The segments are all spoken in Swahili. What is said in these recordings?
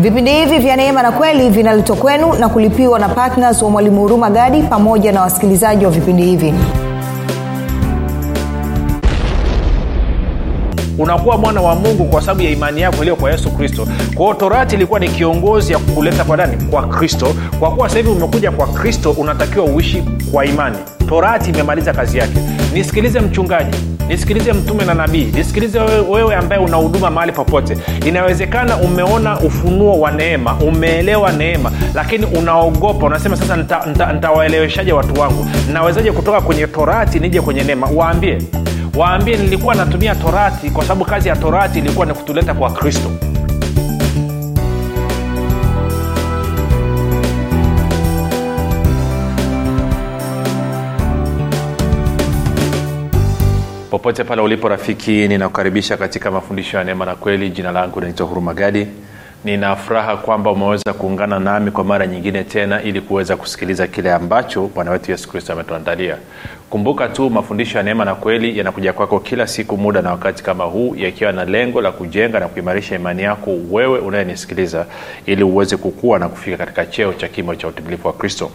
vipindi hivi vya neema na kweli vinaletwa kwenu na kulipiwa na ptns wa mwalimu huruma gadi pamoja na wasikilizaji wa vipindi hivi. Unakuwa mwana wa mungu kwa sababu ya imani yako iliyo kwa yesu kristo. Kwa torati ilikuwa ni kiongozi ya kukuleta kwa nani kwa kristo. Kwa kuwa sasa hivi umekuja kwa kristo unatakiwa uishi kwa imani torati imemaliza kazi yake. Nisikilize mchungaji nisikilize mtume na nabii nisikilize wewe, ambaye una huduma mahali popote. Inawezekana umeona ufunuo wa neema umeelewa neema lakini unaogopa. Unasema sasa ntawaeleweshaje nta, nta watu wangu? Nawezaje kutoka kwenye torati nije kwenye neema? Waambie. Waambie nilikuwa natumia torati kwa sababu kazi ya torati ilikuwa ni kutuleta kwa kristo popote pale ulipo rafiki ninakukaribisha katika mafundisho ya neema na kweli. Jina langu naitwa huruma gadi. Nina furaha kwamba umeweza kuungana nami kwa mara nyingine tena ili kuweza kusikiliza kile ambacho bwana wetu yesu kristo ametuandalia. Kumbuka tu mafundisho ya neema na kweli yanakuja kwako kila siku muda na wakati kama huu yakiwa na lengo la kujenga na kuimarisha imani yako wewe unayenisikiliza ili uweze kukua na kufika katika cheo cha kimo cha utimilifu wa kristo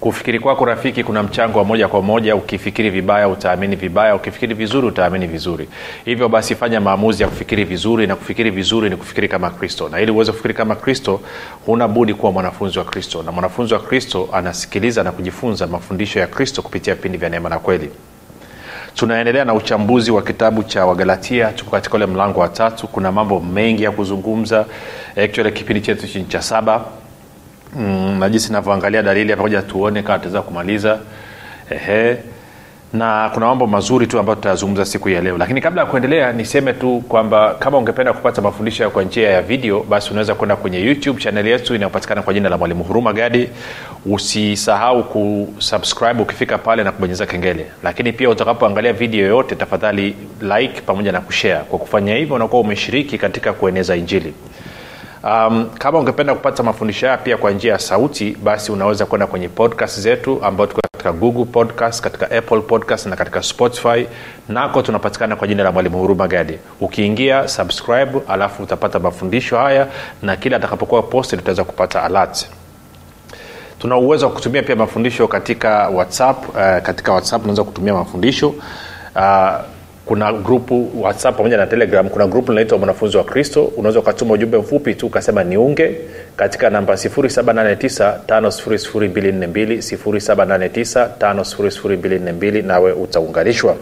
kufikiri kwako rafiki kuna mchango wa moja kwa moja. Ukifikiri vibaya utaamini vibaya. Ukifikiri vizuri utaamini vizuri. Hivyo basi fanya maamuzi ya kufikiri vizuri na kufikiri vizuri ni kufikiri kama kristo. Na ili uweze kufikiri kama kristo huna budi kuwa mwanafunzi wa kristo. Na mwanafunzi wa kristo anasikiliza na kujifunza mafundisho ya kristo kupitia vipindi vya neema na kweli. Tunaendelea na uchambuzi wa kitabu cha wagalatia. Tuko katika ule mlango wa tatu. Kuna mambo mengi ya kuzungumza. Kipindi chetu chini cha saba mm, na jinsi navyoangalia dalili pamoja tuone kama tutaweza kumaliza. Ehe. Na kuna mambo mazuri tu ambayo tutayazungumza siku ya leo. Lakini kabla ya kuendelea niseme tu kwamba kama ungependa kupata mafundisho kwa njia ya video basi unaweza kwenda kwenye youtube chanel yetu inayopatikana kwa jina la mwalimu huruma gadi. Usisahau kusubscribe ukifika pale na kubonyeza kengele. Lakini pia utakapoangalia video yoyote tafadhali like pamoja na kushare. Kwa kufanya hivyo unakuwa umeshiriki katika kueneza injili um, kama ungependa kupata mafundisho haya pia kwa njia ya sauti basi unaweza kwenda kwenye podcast zetu ambao tuko katika google podcast katika apple podcast na katika spotify. Nako tunapatikana kwa jina la mwalimu huruma gadi ukiingia subscribe alafu utapata mafundisho haya na kila atakapokuwa posti utaweza kupata alert tuna uwezo wa kutumia pia mafundisho katika whatsapp uh, katika whatsapp unaweza kutumia mafundisho. Uh, kuna grupu whatsapp pamoja na telegram kuna grupu linaitwa mwanafunzi wa kristo. Unaweza ukatuma ujumbe mfupi tu ukasema niunge katika namba 7895242 7895242 nawe utaunganishwa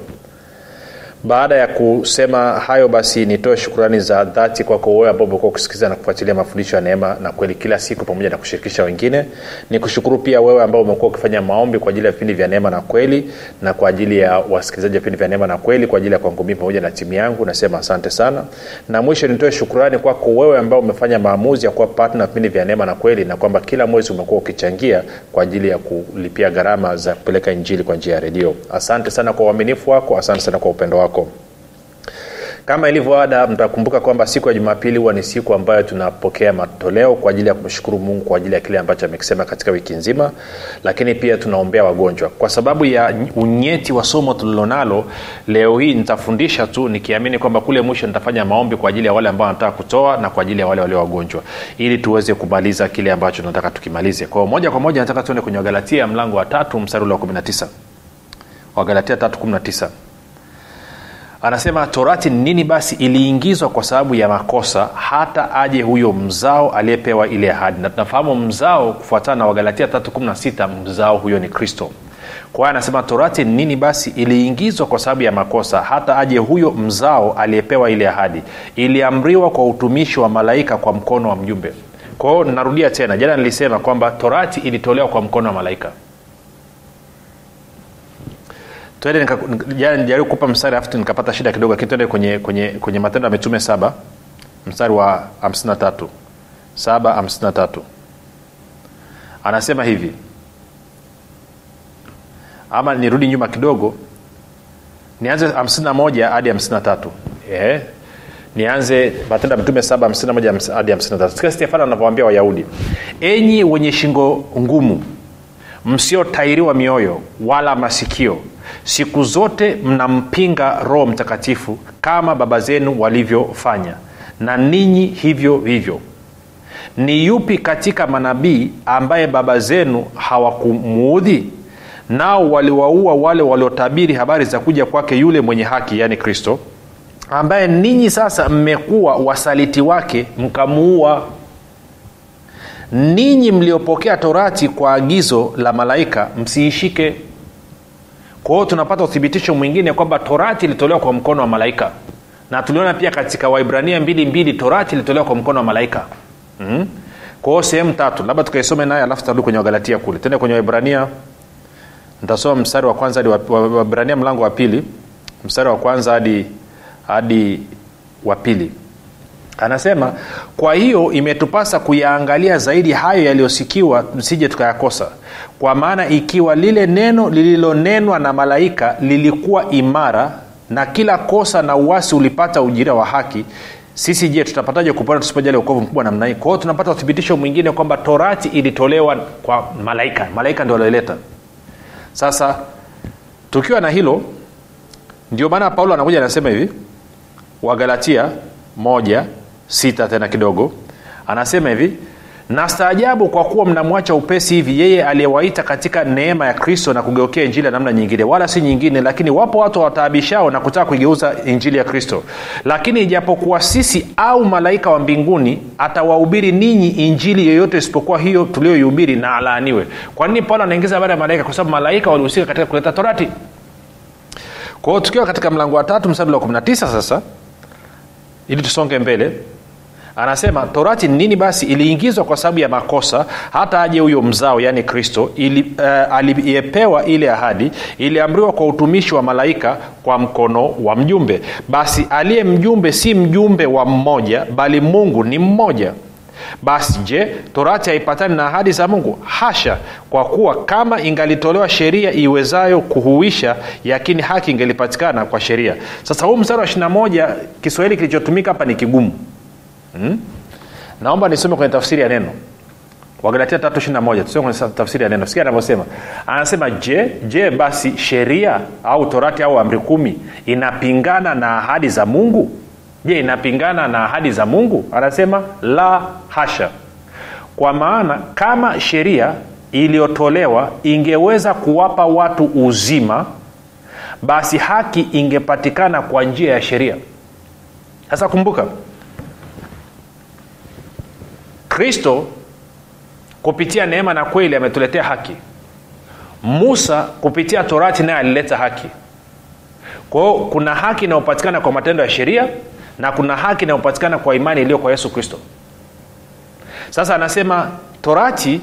baada ya kusema hayo basi nitoe shukurani za dhati kwako wewe ambao umekuwa kusikiliza na kufuatilia mafundisho ya neema na kweli kila siku pamoja na kushirikisha wengine. Nikushukuru pia wewe ambao umekuwa ukifanya maombi kwa ajili ya vipindi vya neema na kweli na kwa ajili ya wasikilizaji wa vipindi vya neema na kweli kwa ajili ya kwangu mii pamoja na timu yangu. Nasema asante sana. Na mwisho nitoe shukurani kwako wewe ambao umefanya maamuzi ya kuwa patna vipindi vya neema na kweli na kwamba kila mwezi umekuwa ukichangia kwa ajili ya kulipia gharama za kupeleka injili kwa njia ya redio. Asante sana kwa uaminifu wako asante sana kwa upendo wako wako kama ilivyo ada mtakumbuka kwamba siku ya jumapili huwa ni siku ambayo tunapokea matoleo kwa ajili ya kumshukuru mungu kwa ajili ya kile ambacho amekisema katika wiki nzima lakini pia tunaombea wagonjwa. Kwa sababu ya unyeti wa somo tulilonalo leo hii nitafundisha tu nikiamini kwamba kule mwisho nitafanya maombi kwa ajili ya wale ambao wanataka kutoa na kwa ajili ya wale walio wagonjwa ili tuweze kumaliza kile ambacho tunataka tukimalize. Kwao moja kwa moja nataka tuende kwenye wagalatia mlango wa tatu mstari wa 19 wagalatia 319 anasema torati ni nini basi iliingizwa kwa sababu ya makosa hata aje huyo mzao aliyepewa ile ahadi? Na tunafahamu mzao kufuatana na wagalatia 316 mzao huyo ni kristo. Kwa anasema torati ni nini basi iliingizwa kwa sababu ya makosa hata aje huyo mzao aliyepewa ile ahadi? Iliamriwa kwa utumishi wa malaika kwa mkono wa mjumbe. Kwa hiyo narudia tena jana nilisema kwamba torati ilitolewa kwa mkono wa malaika twende nijaribu kupa mstari afu nikapata shida kidogo lakini twende kwenye, kwenye, kwenye matendo ya mitume saba mstari wa 53 saba 53 anasema hivi ama nirudi nyuma kidogo nianze 51 hadi 53 yeah. nianze matendo ya mitume 7 hadi 53 sikia stefano anavyoambia wayahudi. Enyi wenye shingo ngumu msiotairiwa mioyo wala masikio. Siku zote mnampinga roho mtakatifu kama baba zenu walivyofanya. Na ninyi hivyo hivyo. Ni yupi katika manabii ambaye baba zenu hawakumuudhi? Nao waliwaua wale waliotabiri habari za kuja kwake yule mwenye haki yaani kristo ambaye ninyi sasa mmekuwa wasaliti wake mkamuua ninyi mliopokea torati kwa agizo la malaika msiishike. Kwa hiyo tunapata uthibitisho mwingine kwamba torati ilitolewa kwa mkono wa malaika. Na tuliona pia katika waibrania mbili mbili torati ilitolewa kwa mkono wa malaika. Mm-hmm. kwa hiyo sehemu tatu labda tukaisome naye alafu tarudi kwenye wagalatia kule. Tende kwenye waibrania. Nitasoma mstari wa kwanza hadi waibrania wa, wa mlango wa pili. Mstari wa kwanza hadi hadi wa pili anasema kwa hiyo imetupasa kuyaangalia zaidi hayo yaliyosikiwa msije tukayakosa. Kwa maana ikiwa lile neno lililonenwa na malaika lilikuwa imara na kila kosa na uwasi ulipata ujira wa haki sisi je tutapataje kupona tusipojali ukovu mkubwa namna hii? Kwa tunapata uthibitisho mwingine kwamba torati ilitolewa kwa malaika. Malaika ndio alioleta sasa tukiwa na hilo ndio maana paulo anakuja anasema hivi wagalatia moja sita tena kidogo. Anasema hivi na staajabu kwa kuwa mnamwacha upesi hivi yeye aliyewaita katika neema ya kristo na kugeukea injili ya namna nyingine wala si nyingine lakini wapo watu wataabishao na kutaka kuigeuza injili ya kristo. Lakini ijapokuwa sisi au malaika wa mbinguni atawahubiri ninyi injili yoyote isipokuwa hiyo tulioihubiri na alaaniwe. Kwa nini paulo anaingiza habari ya malaika? Kwa sababu malaika walihusika katika kuleta torati. Kwa tukiwa katika mlango wa tatu mstari wa 19 sasa ili tusonge mbele anasema torati nini basi iliingizwa kwa sababu ya makosa? Hata aje huyo mzao yaani kristo ili, uh, aliyepewa ile ahadi iliamriwa kwa utumishi wa malaika kwa mkono wa mjumbe. Basi aliye mjumbe si mjumbe wa mmoja bali mungu ni mmoja. Basi je torati haipatani na ahadi za mungu? Hasha! Kwa kuwa kama ingalitolewa sheria iwezayo kuhuisha yakini haki ingelipatikana kwa sheria. Sasa huu mstari wa 21 kiswahili kilichotumika hapa ni kigumu hmm? naomba nisome kwenye tafsiri ya neno. Wagalatia tatu ishiri moja. Tusome kwenye tafsiri ya neno. Sikia anavyosema. Anasema je je basi sheria au torati au amri kumi inapingana na ahadi za mungu? Je inapingana na ahadi za mungu? Anasema la hasha. Kwa maana kama sheria iliyotolewa ingeweza kuwapa watu uzima basi haki ingepatikana kwa njia ya sheria. Sasa kumbuka kristo kupitia neema na kweli ametuletea haki. Musa kupitia torati naye alileta haki. Kwa kuna haki inayopatikana kwa matendo ya sheria na kuna haki inayopatikana kwa imani iliyo kwa yesu kristo. Sasa anasema torati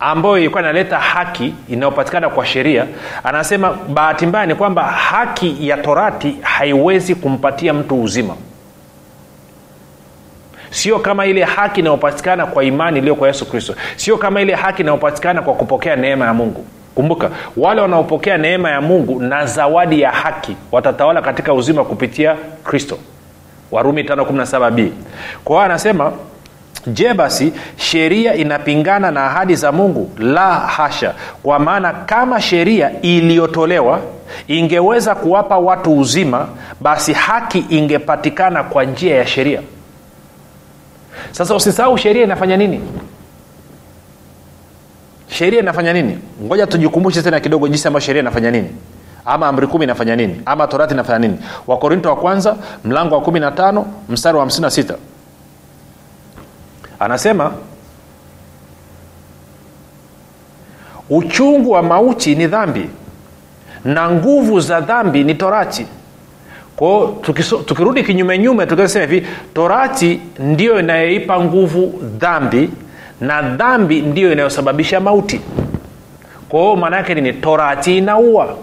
ambayo ilikuwa inaleta haki inayopatikana kwa sheria anasema bahati mbaya ni kwamba haki ya torati haiwezi kumpatia mtu uzima sio kama ile haki inayopatikana kwa imani iliyo kwa yesu kristo. Sio kama ile haki inayopatikana kwa kupokea neema ya mungu. Kumbuka wale wanaopokea neema ya mungu na zawadi ya haki watatawala katika uzima kupitia kristo. Warumi 517b kwa hiyo anasema je basi sheria inapingana na ahadi za mungu? La hasha. Kwa maana kama sheria iliyotolewa ingeweza kuwapa watu uzima basi haki ingepatikana kwa njia ya sheria sasa usisahau sheria inafanya nini? Sheria inafanya nini? Ngoja tujikumbushe tena kidogo jinsi ambayo sheria inafanya nini. Ama amri kumi inafanya nini? Ama torati inafanya nini? Wakorinto wa kwanza mlango wa 15 mstari wa 56 anasema uchungu wa mauti ni dhambi na nguvu za dhambi ni torati kwao tukirudi kinyumenyume tukasema hivi torati ndiyo inayoipa nguvu dhambi na dhambi ndiyo inayosababisha mauti. Kwao maana yake nini? Torati inaua.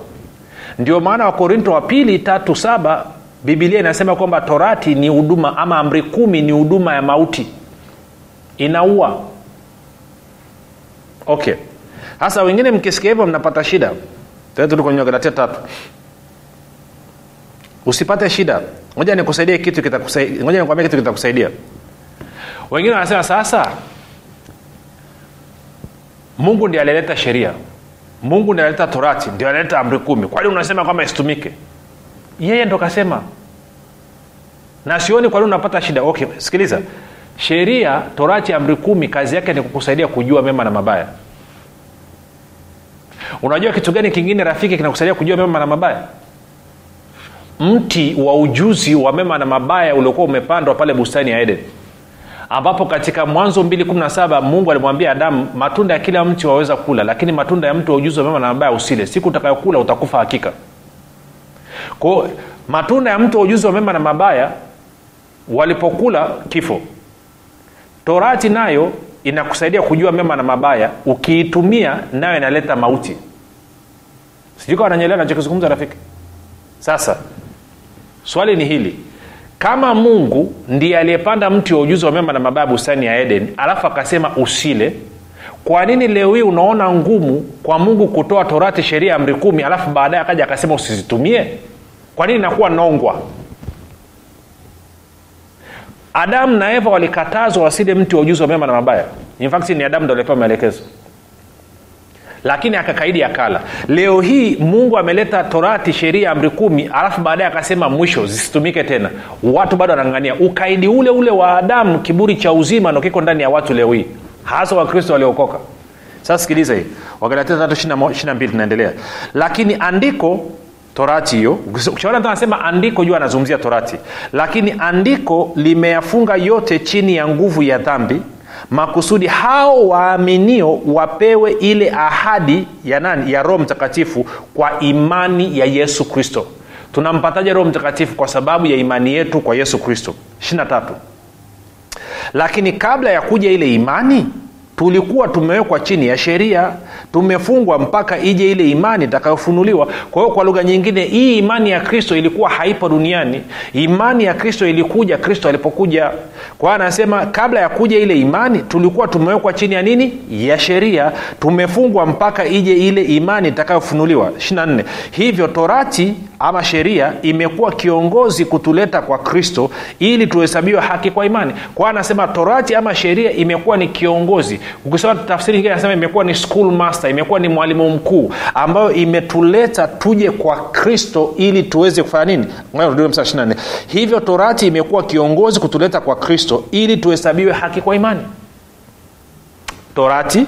Ndio maana wakorinto wa pili tatu saba bibilia inasema kwamba torati ni huduma ama amri kumi ni huduma ya mauti. Inaua. Okay. Sasa wengine mkisikia hivyo mnapata shida. Turudi kwenye galatia tatu usipate shida. Moja nikusaidie kitu ngoja nikwambia kitu kitakusaidia. Wengine wanasema sasa mungu ndi alileta sheria. Mungu ndi alileta torati ndio alileta amri kumi. Kwani unasema kwamba isitumike? Yeye ndo kasema. Na sioni kwani unapata shida. Okay sikiliza. Sheria torati amri kumi kazi yake ni kukusaidia kujua mema na mabaya. Unajua kitu gani kingine rafiki kinakusaidia kujua mema na mabaya mti wa ujuzi wa mema na mabaya uliokuwa umepandwa pale bustani ya eden. Ambapo katika mwanzo 217 mungu alimwambia adamu matunda ya kila mti waweza kula lakini matunda ya mti wa ujuzi wa mema na mabaya usile. Siku utakayokula utakufa hakika. Kwao matunda ya mti wa ujuzi wa mema na mabaya walipokula kifo. Torati nayo inakusaidia kujua mema na mabaya ukiitumia nayo inaleta mauti. Sijui kawa nachokizungumza rafiki. Sasa swali ni hili. Kama mungu ndiye aliyepanda mti wa ujuzi wa mema na mabaya bustani ya eden alafu akasema usile kwa nini leo hii unaona ngumu kwa mungu kutoa torati sheria ya amri kumi alafu baadaye akaja akasema usizitumie? Kwa nini inakuwa nongwa? Adamu na eva walikatazwa wasile mti wa ujuzi wa mema na mabaya. In ni adamu ndo alipewa maelekezo lakini akakaidi akala leo hii mungu ameleta torati sheria amri kumi alafu baadaye akasema mwisho zisitumike tena. Watu bado wanangangania. Ukaidi ule ule wa adamu kiburi cha uzima ndo kiko ndani ya watu leo hii. Hasa wakristo waliokoka. Sasa sikiliza hii. Wagalatia tatu ishiri mbili tunaendelea. Lakini andiko torati hiyo ukishaona mtu anasema andiko juu anazungumzia torati. Lakini andiko limeyafunga yote chini ya nguvu ya dhambi makusudi hao waaminio wapewe ile ahadi ya nani? Ya roho mtakatifu kwa imani ya yesu kristo. Tunampataja roho mtakatifu kwa sababu ya imani yetu kwa yesu kristo? 23 lakini kabla ya kuja ile imani tulikuwa tumewekwa chini ya sheria tumefungwa mpaka ije ile imani itakayofunuliwa. Kwa hiyo kwa lugha nyingine hii imani ya kristo ilikuwa haipo duniani. Imani ya kristo ilikuja kristo alipokuja. Kwa hiyo anasema kabla ya kuja ile imani tulikuwa tumewekwa chini ya nini? Ya sheria. Tumefungwa mpaka ije ile imani itakayofunuliwa. 24 hivyo torati ama sheria imekuwa kiongozi kutuleta kwa kristo ili tuhesabiwe haki kwa imani. Kwa anasema torati ama sheria imekuwa ni kiongozi ukisoma tafsiri hii anasema imekuwa ni school master imekuwa ni mwalimu mkuu ambayo imetuleta tuje kwa kristo ili tuweze kufanya nini? Hivyo torati imekuwa kiongozi kutuleta kwa kristo ili tuhesabiwe haki kwa imani. Torati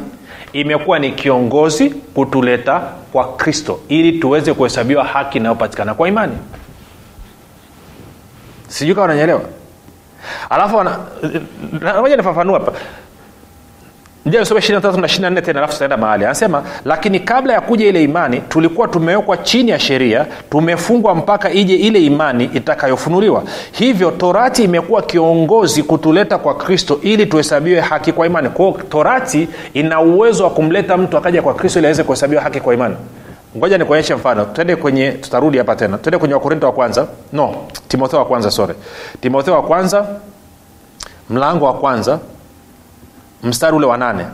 imekuwa ni kiongozi kutuleta kwa kristo ili tuweze kuhesabiwa haki inayopatikana kwa imani. Sijui kawa nanyelewa alafu moja nifafanua hapa some ishiri tatu na ishiri nne tena alafu tutaenda mahali. Anasema lakini kabla ya kuja ile imani tulikuwa tumewekwa chini ya sheria tumefungwa mpaka ije ile imani itakayofunuliwa. Hivyo torati imekuwa kiongozi kutuleta kwa kristo ili tuhesabiwe haki kwa imani. Kwao torati ina uwezo wa kumleta mtu akaja kwa kristo ili aweze kuhesabiwa haki kwa imani. Ngoja nikuonyeshe mfano. Twende kwenye tutarudi hapa tena. Twende kwenye wakorinto wa kwanza. No timotheo wa kwanza sore timotheo wa kwanza mlango wa kwanza mstari ule wa nane.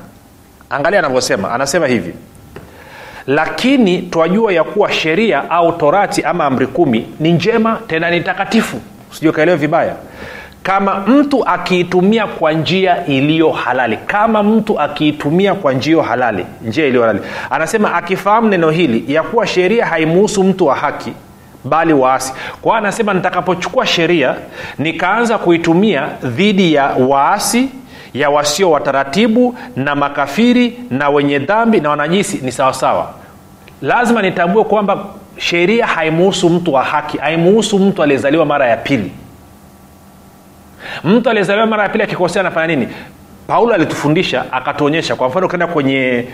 Angalia anavyosema anasema hivi. Lakini twajua ya kuwa sheria au torati ama amri kumi ni njema tena ni takatifu. Sijukaelewe vibaya. Kama mtu akiitumia kwa njia iliyo halali. Kama mtu akiitumia kwa njia halali njia iliyo halali. Anasema akifahamu neno hili ya kuwa sheria haimuhusu mtu wa haki bali waasi. Kwao anasema nitakapochukua sheria nikaanza kuitumia dhidi ya waasi ya wasio wataratibu na makafiri na wenye dhambi na wanajisi ni sawasawa lazima nitambue kwamba sheria haimuhusu mtu wa haki haimuhusu mtu aliyezaliwa mara ya pili. Mtu aliyezaliwa mara ya pili akikosea anafanya nini? Paulo alitufundisha akatuonyesha. Kwa mfano ukienda kwenye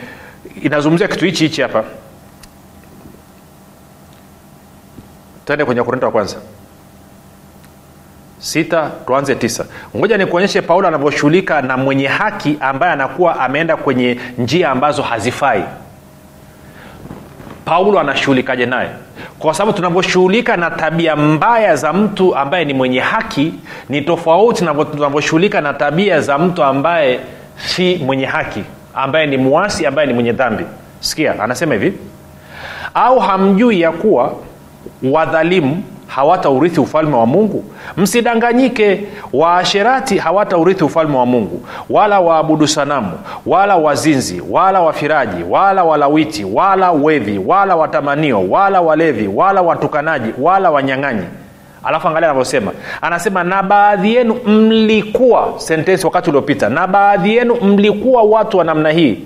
inazungumzia kitu hichi hichi hapa. Tuende kwenye wakorinto wa kwanza sita tuanze tisa. Ngoja nikuonyeshe paulo anavyoshughulika na mwenye haki ambaye anakuwa ameenda kwenye njia ambazo hazifai. Paulo anashughulikaje naye? Kwa sababu tunavyoshughulika na tabia mbaya za mtu ambaye ni mwenye haki ni tofauti tunavyoshughulika na tabia za mtu ambaye si mwenye haki ambaye ni mwasi ambaye ni mwenye dhambi. Sikia anasema hivi au hamjui ya kuwa wadhalimu hawataurithi ufalme wa mungu. Msidanganyike waasherati hawataurithi ufalme wa mungu wala waabudu sanamu wala wazinzi wala wafiraji wala walawiti wala wevi wala watamanio wala walevi wala watukanaji wala wanyang'anyi. Alafu angalia anavyosema. Anasema na baadhi yenu mlikuwa sentensi wakati uliopita na baadhi yenu mlikuwa watu wa namna hii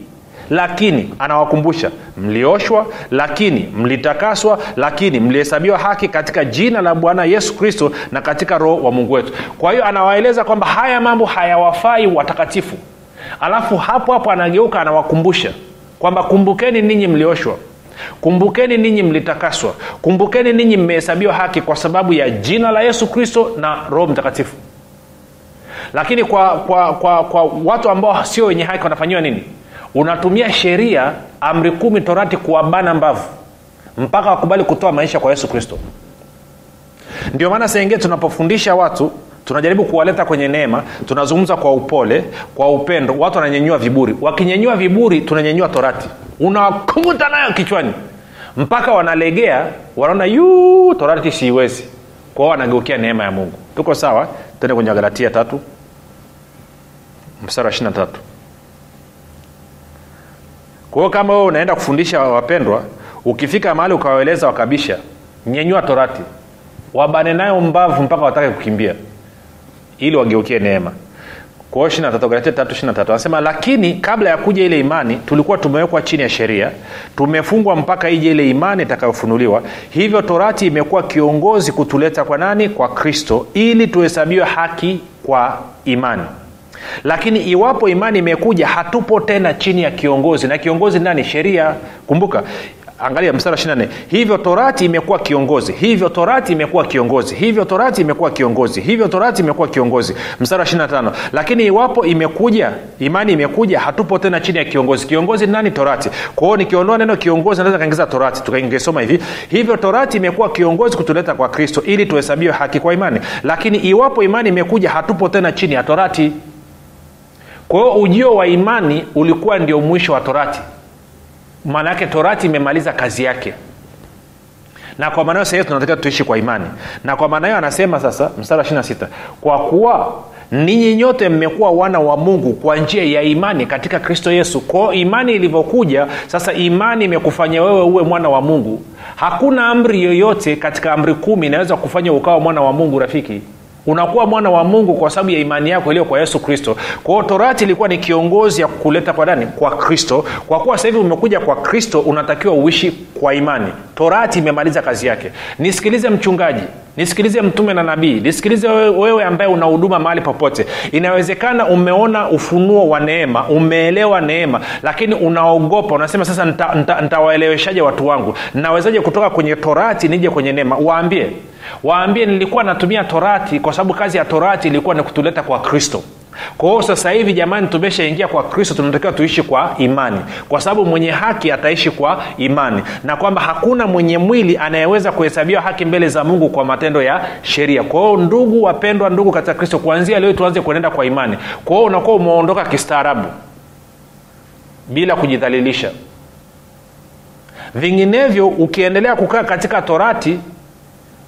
lakini anawakumbusha mlioshwa lakini mlitakaswa lakini mlihesabiwa haki katika jina la bwana yesu kristo na katika roho wa mungu wetu. Kwa hiyo anawaeleza kwamba haya mambo hayawafai watakatifu. Alafu hapo hapo anageuka anawakumbusha kwamba kumbukeni ninyi mlioshwa kumbukeni ninyi mlitakaswa kumbukeni ninyi mmehesabiwa haki kwa sababu ya jina la yesu kristo na roho mtakatifu. Lakini kwa kwa kwa kwa watu ambao sio wenye haki wanafanyiwa nini unatumia sheria amri kumi torati kuwabana mbavu mpaka wakubali kutoa maisha kwa yesu kristo. Ndio maana saingine tunapofundisha watu tunajaribu kuwaleta kwenye neema tunazungumza kwa upole kwa upendo. Watu wananyenyua viburi. Wakinyenyua viburi tunanyenyua torati. Unawakuta nayo kichwani. Mpaka wanalegea wanaona yuu torati siiwezi. Kwao wanageukia neema ya mungu. Tuko sawa? Tuende kwenye galatia tatu mstari wa ishiri na tatu kwa hiyo kama wewe unaenda kufundisha wapendwa ukifika mahali ukawaeleza wakabisha nyenyua torati wabane nayo mbavu mpaka watake kukimbia ili wageukie neema. Kwao anasema lakini kabla ya kuja ile imani tulikuwa tumewekwa chini ya sheria tumefungwa mpaka ije ile imani itakayofunuliwa. Hivyo torati imekuwa kiongozi kutuleta kwa nani? Kwa kristo ili tuhesabiwe haki kwa imani lakini iwapo imani imekuja hatupo tena chini ya kiongozi. Na kiongozi nani? Sheria. Kumbuka angalia mstari wa 4 hivyo torati imekuwa kiongozi. Hivyo torati imekuwa kiongozi. Hivyo torati imekuwa kiongozi. Hivyo torati imekuwa kiongozi. Mstari wa 25 lakini iwapo imekuja imani imekuja hatupo tena chini ya kiongozi. Kiongozi nani? Torati. Kwa nikiondoa neno kiongozi naweza kaingiza torati. Tukaingesoma hivi. Hivyo torati imekuwa kiongozi kutuleta kwa kristo ili tuhesabiwe haki kwa imani. Lakini iwapo imani imekuja hatupo tena chini ya torati kwa hiyo ujio wa imani ulikuwa ndio mwisho wa torati. Maana yake torati imemaliza kazi yake. Na kwa maana hiyo sahizi tunatakiwa tuishi kwa imani. Na kwa maana hiyo anasema sasa mstari wa 26 kwa kuwa ninyi nyote mmekuwa wana wa mungu kwa njia ya imani katika kristo yesu. Kwao imani ilivyokuja sasa imani imekufanya wewe uwe mwana wa mungu. Hakuna amri yoyote katika amri kumi inaweza kufanya ukawa mwana wa mungu rafiki unakuwa mwana wa mungu kwa sababu ya imani yako iliyo kwa yesu kristo. Kwao torati ilikuwa ni kiongozi ya kuleta kwa nani? Kwa kristo. Kwa kuwa sasa hivi umekuja kwa kristo unatakiwa uishi kwa imani. Torati imemaliza kazi yake. Nisikilize mchungaji nisikilize mtume na nabii nisikilize wewe, wewe ambaye una huduma mahali popote. Inawezekana umeona ufunuo wa neema umeelewa neema lakini unaogopa. Unasema sasa ntawaeleweshaje nta, nta watu wangu? Nawezaje kutoka kwenye torati nije kwenye neema? Waambie waambie nilikuwa natumia torati kwa sababu kazi ya torati ilikuwa ni kutuleta kwa kristo. Kwa hiyo sasa hivi jamani tumeshaingia kwa kristo tunatakiwa tuishi kwa imani. Kwa sababu mwenye haki ataishi kwa imani. Na kwamba hakuna mwenye mwili anayeweza kuhesabiwa haki mbele za mungu kwa matendo ya sheria. Kwa hiyo ndugu wapendwa ndugu katika kristo kuanzia leo tuanze kuenenda kwa imani. Kwa hiyo unakuwa umeondoka kistaarabu bila kujidhalilisha. Vinginevyo ukiendelea kukaa katika torati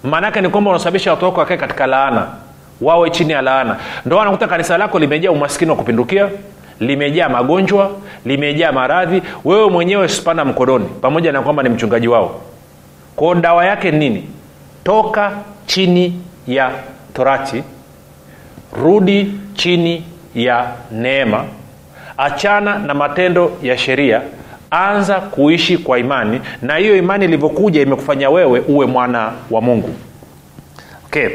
maanaake ni kwamba unasababisha watu wako wakae katika laana wawe chini ya laana. Ndo anakuta kanisa lako limejaa umaskini wa kupindukia limejaa magonjwa limejaa maradhi. Wewe mwenyewe spana mkononi pamoja na kwamba ni mchungaji wao. Kwao dawa yake nini? Toka chini ya torati rudi chini ya neema. Achana na matendo ya sheria anza kuishi kwa imani na hiyo imani ilivyokuja imekufanya wewe uwe mwana wa mungu. Okay.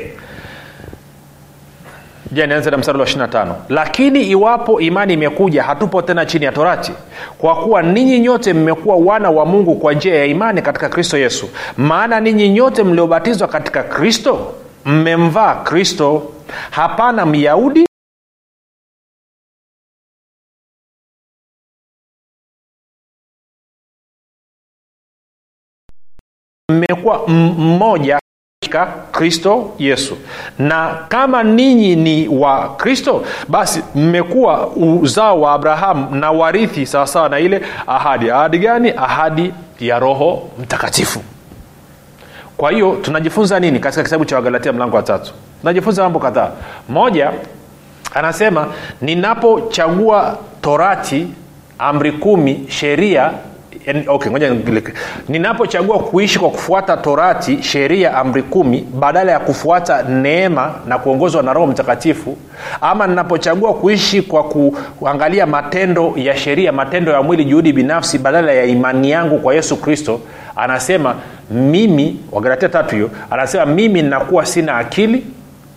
Ja nianze na mstari wa 25 lakini iwapo imani imekuja hatupo tena chini ya torati. Kwa kuwa ninyi nyote mmekuwa wana wa mungu kwa njia ya imani katika kristo yesu. Maana ninyi nyote mliobatizwa katika kristo mmemvaa kristo. Hapana myahudi mmekuwa mmoja katika kristo yesu. Na kama ninyi ni wa kristo basi mmekuwa uzao wa abrahamu na warithi sawasawa na ile ahadi. Ahadi gani? Ahadi ya roho mtakatifu. Kwa hiyo tunajifunza nini katika kitabu cha wagalatia mlango wa tatu? Tunajifunza mambo kadhaa. Moja anasema ninapochagua torati amri kumi sheria yani, okay, ngoja ninapochagua kuishi kwa kufuata torati sheria amri kumi badala ya kufuata neema na kuongozwa na roho mtakatifu ama ninapochagua kuishi kwa kuangalia matendo ya sheria matendo ya mwili juhudi binafsi badala ya imani yangu kwa yesu kristo anasema mimi wagalatia tatu hiyo anasema mimi nakuwa sina akili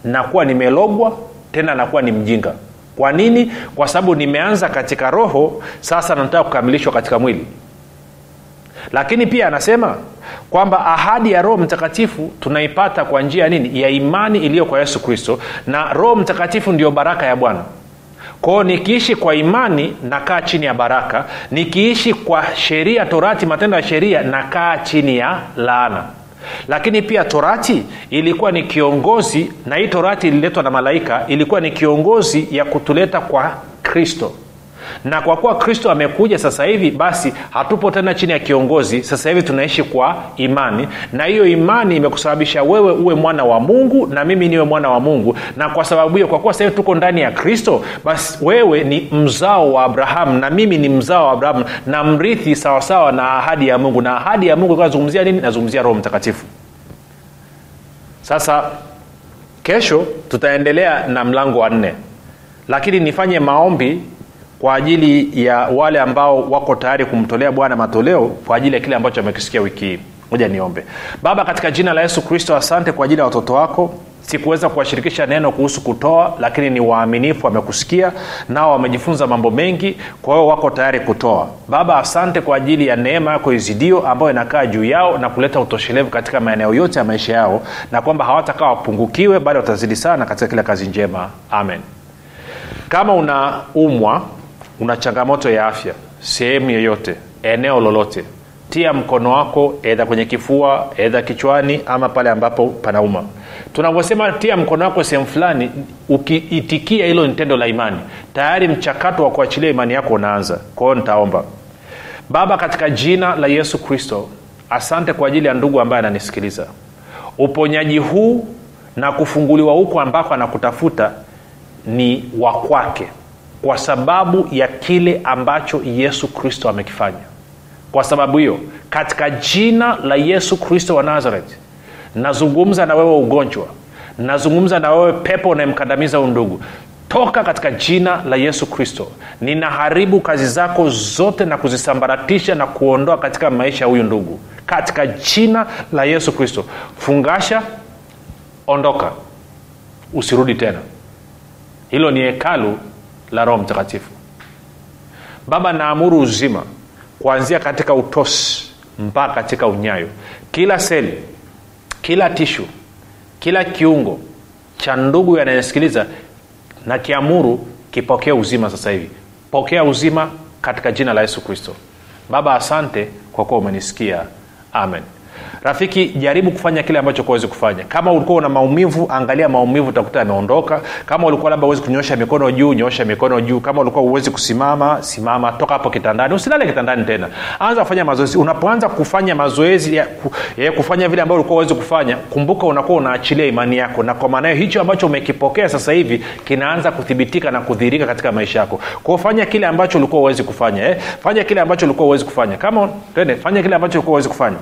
nakuwa nimelogwa tena nakuwa ni mjinga. Kwa nini? Kwa sababu nimeanza katika roho sasa nataka kukamilishwa katika mwili lakini pia anasema kwamba ahadi ya roho mtakatifu tunaipata kwa njia nini? Ya imani iliyo kwa yesu kristo. Na roho mtakatifu ndio baraka ya bwana. Kwao nikiishi kwa imani nakaa chini ya baraka. Nikiishi kwa sheria torati matendo ya sheria nakaa chini ya laana. Lakini pia torati ilikuwa ni kiongozi na hii torati ililetwa na malaika ilikuwa ni kiongozi ya kutuleta kwa kristo na kwa kuwa kristo amekuja sasa hivi basi hatupo tena chini ya kiongozi. Sasa hivi tunaishi kwa imani. Na hiyo imani imekusababisha wewe uwe mwana wa mungu na mimi niwe mwana wa mungu. Na kwa sababu hiyo kwa kuwa sasa hivi tuko ndani ya kristo basi wewe ni mzao wa abrahamu na mimi ni mzao wa abrahamu na mrithi sawasawa na ahadi ya mungu. Na ahadi ya mungu nazungumzia nini? Nazungumzia roho mtakatifu. Sasa kesho tutaendelea na mlango wa nne. Lakini nifanye maombi kwa ajili ya wale ambao wako tayari kumtolea bwana matoleo kwa ajili ya kile ambacho amekisikia wiki hii. Moja niombe. Baba katika jina la yesu kristo asante kwa ajili ya watoto wako. Sikuweza kuwashirikisha neno kuhusu kutoa lakini ni waaminifu wamekusikia nao wamejifunza mambo mengi kwa hiyo wako tayari kutoa. Baba asante kwa ajili ya neema yako izidio ambayo inakaa juu yao na kuleta utoshelevu katika maeneo yote ya maisha yao na kwamba hawatakaa wapungukiwe bali watazidi sana katika kila kazi njema. Amen. Kama unaumwa una changamoto ya afya sehemu yoyote eneo lolote. Tia mkono wako edha kwenye kifua edha kichwani ama pale ambapo panauma. Tunavyosema tia mkono wako sehemu fulani ukiitikia hilo ni tendo la imani. Tayari mchakato wa kuachilia imani yako unaanza. Kwa nitaomba. Baba katika jina la yesu kristo asante kwa ajili ya ndugu ambaye ananisikiliza. Uponyaji huu na kufunguliwa huko ambako anakutafuta ni wa kwake kwa sababu ya kile ambacho yesu kristo amekifanya. Kwa sababu hiyo katika jina la yesu kristo wa nazareti nazungumza na wewe ugonjwa nazungumza na wewe pepo unayemkandamiza undugu toka katika jina la yesu kristo ninaharibu kazi zako zote na kuzisambaratisha na kuondoa katika maisha ya huyu ndugu. Katika jina la yesu kristo fungasha ondoka usirudi tena. Hilo ni hekalu la roho mtakatifu. Baba naamuru uzima kuanzia katika utosi mpaka katika unyayo. Kila seli kila tishu kila kiungo cha ndugu yanayesikiliza na kiamuru kipokee uzima sasa hivi. Pokea uzima katika jina la yesu kristo. Baba asante kwa kuwa umenisikia. Amen rafiki jaribu kufanya kile ambacho kuwezi kufanya. Kama ulikuwa una maumivu angalia maumivu utakuta yameondoka. Kama ulikuwa labda uwezi kunyosha mikono juu nyosha mikono juu. Kama ulikuwa uwezi kusimama simama toka hapo kitandani. Usilale kitandani tena. Anza kufanya mazoezi. Unapoanza kufanya mazoezi ya, ya kufanya vile ambavyo ulikuwa uwezi kufanya kumbuka unakuwa unaachilia imani yako. Na kwa maana hicho ambacho umekipokea sasa hivi kinaanza kuthibitika na kudhirika katika maisha yako. Kwao fanya kile ambacho ulikuwa uwezi kufanya eh? fanya kile ambacho ulikuwa uwezi kufanya. Kama tende fanya kile ambacho ulikuwa uwezi kufanya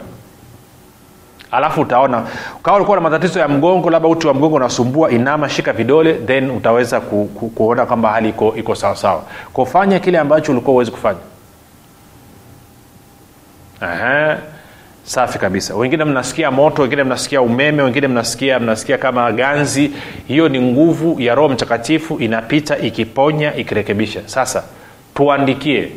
alafu utaona kama ulikuwa na matatizo ya mgongo labda uti wa mgongo unasumbua inama shika vidole then utaweza ku, ku, kuona kwamba hali iko iko sawasawa kufanya kile ambacho ulikuwa uwezi kufanya. Aha. safi kabisa. Wengine mnasikia moto wengine mnasikia umeme wengine mnasikia mnasikia kama ganzi. Hiyo ni nguvu ya roho mtakatifu inapita ikiponya ikirekebisha. Sasa tuandikie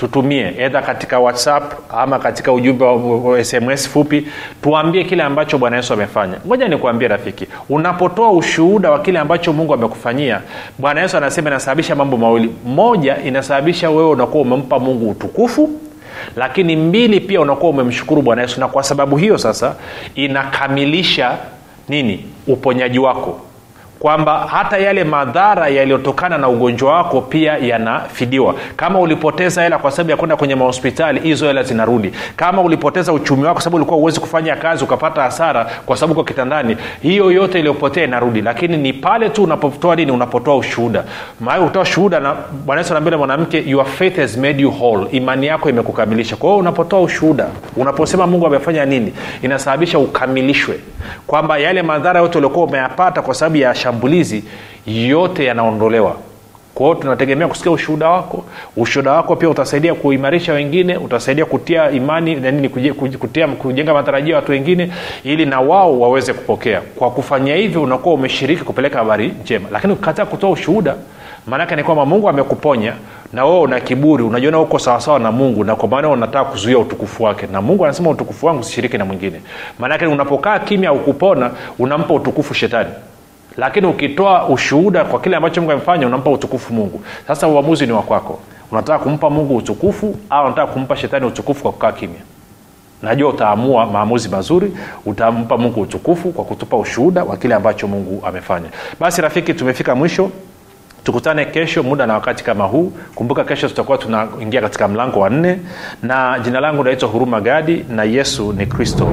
tutumie edha katika whatsapp ama katika ujumbe wa, sms fupi tuambie kile ambacho bwana yesu amefanya. Ngoja nikuambie rafiki unapotoa ushuhuda wa kile ambacho mungu amekufanyia bwana yesu anasema inasababisha mambo mawili. Moja inasababisha wewe unakuwa umempa mungu utukufu lakini mbili pia unakuwa umemshukuru bwana yesu. Na kwa sababu hiyo sasa inakamilisha nini? Uponyaji wako kwamba hata yale madhara yaliyotokana na ugonjwa wako pia yanafidiwa. Kama ulipoteza hela kwa sababu ya kwenda kwenye mahospitali hizo hela zinarudi. Kama ulipoteza uchumi wako sababu ulikuwa uwezi kufanya kazi ukapata hasara kwa sababu uko kitandani hiyo yote iliyopotea inarudi. Lakini ni pale tu unapotoa nini unapotoa ushuhuda. Utoa shuhuda na bwana yesu mwanamke your faith has made you whole. Imani yako imekukamilisha. Kwa hiyo unapotoa ushuhuda unaposema mungu amefanya nini inasababisha ukamilishwe. Kwamba yale madhara yote uliokuwa umeyapata kwa sababu ya shambulizi yote yanaondolewa. Kwa hiyo tunategemea kusikia ushuhuda wako. Ushuhuda wako pia utasaidia kuimarisha wengine utasaidia kutia imani nini kutia, kujenga matarajio ya watu wengine ili na wao waweze kupokea. Kwa kufanya hivyo unakuwa umeshiriki kupeleka habari njema. Lakini ukikataa kutoa ushuhuda maanake ni kwamba mungu amekuponya na wewe una kiburi. Unajiona uko sawasawa na mungu na kwa maana unataka kuzuia utukufu wake. Na mungu anasema utukufu wangu sishiriki na mwingine. Maanake unapokaa kimya ukupona unampa utukufu shetani lakini ukitoa ushuhuda kwa kile ambacho mungu amefanya unampa utukufu mungu. Sasa uamuzi ni wakwako unataka kumpa mungu utukufu au unataka kumpa shetani utukufu kwa kukaa kimya? Najua utaamua maamuzi mazuri utampa mungu utukufu kwa kutupa ushuhuda wa kile ambacho mungu amefanya. Basi rafiki tumefika mwisho. Tukutane kesho muda na wakati kama huu. Kumbuka kesho tutakuwa tunaingia katika mlango wa nne. Na jina langu naitwa huruma gadi na yesu ni kristo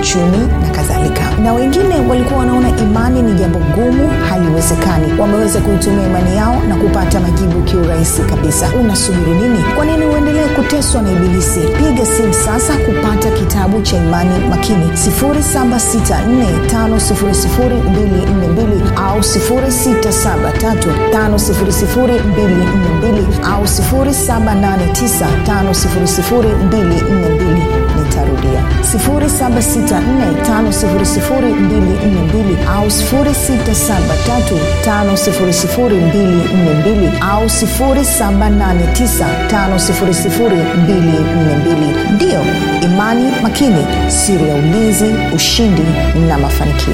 uchumi na kadhalika. Na wengine walikuwa wanaona imani ni jambo gumu haliwezekani. Wameweza kuitumia imani yao na kupata majibu kiurahisi kabisa. Unasubiri nini? Kwa nini uendelee kuteswa na ibilisi? Piga simu sasa kupata kitabu cha imani makini. 7645242 au 6735242 au 7895242 nitarudia 7645242 au 6735242 au 7895242 ndiyo imani makini siri ya ulinzi ushindi na mafanikio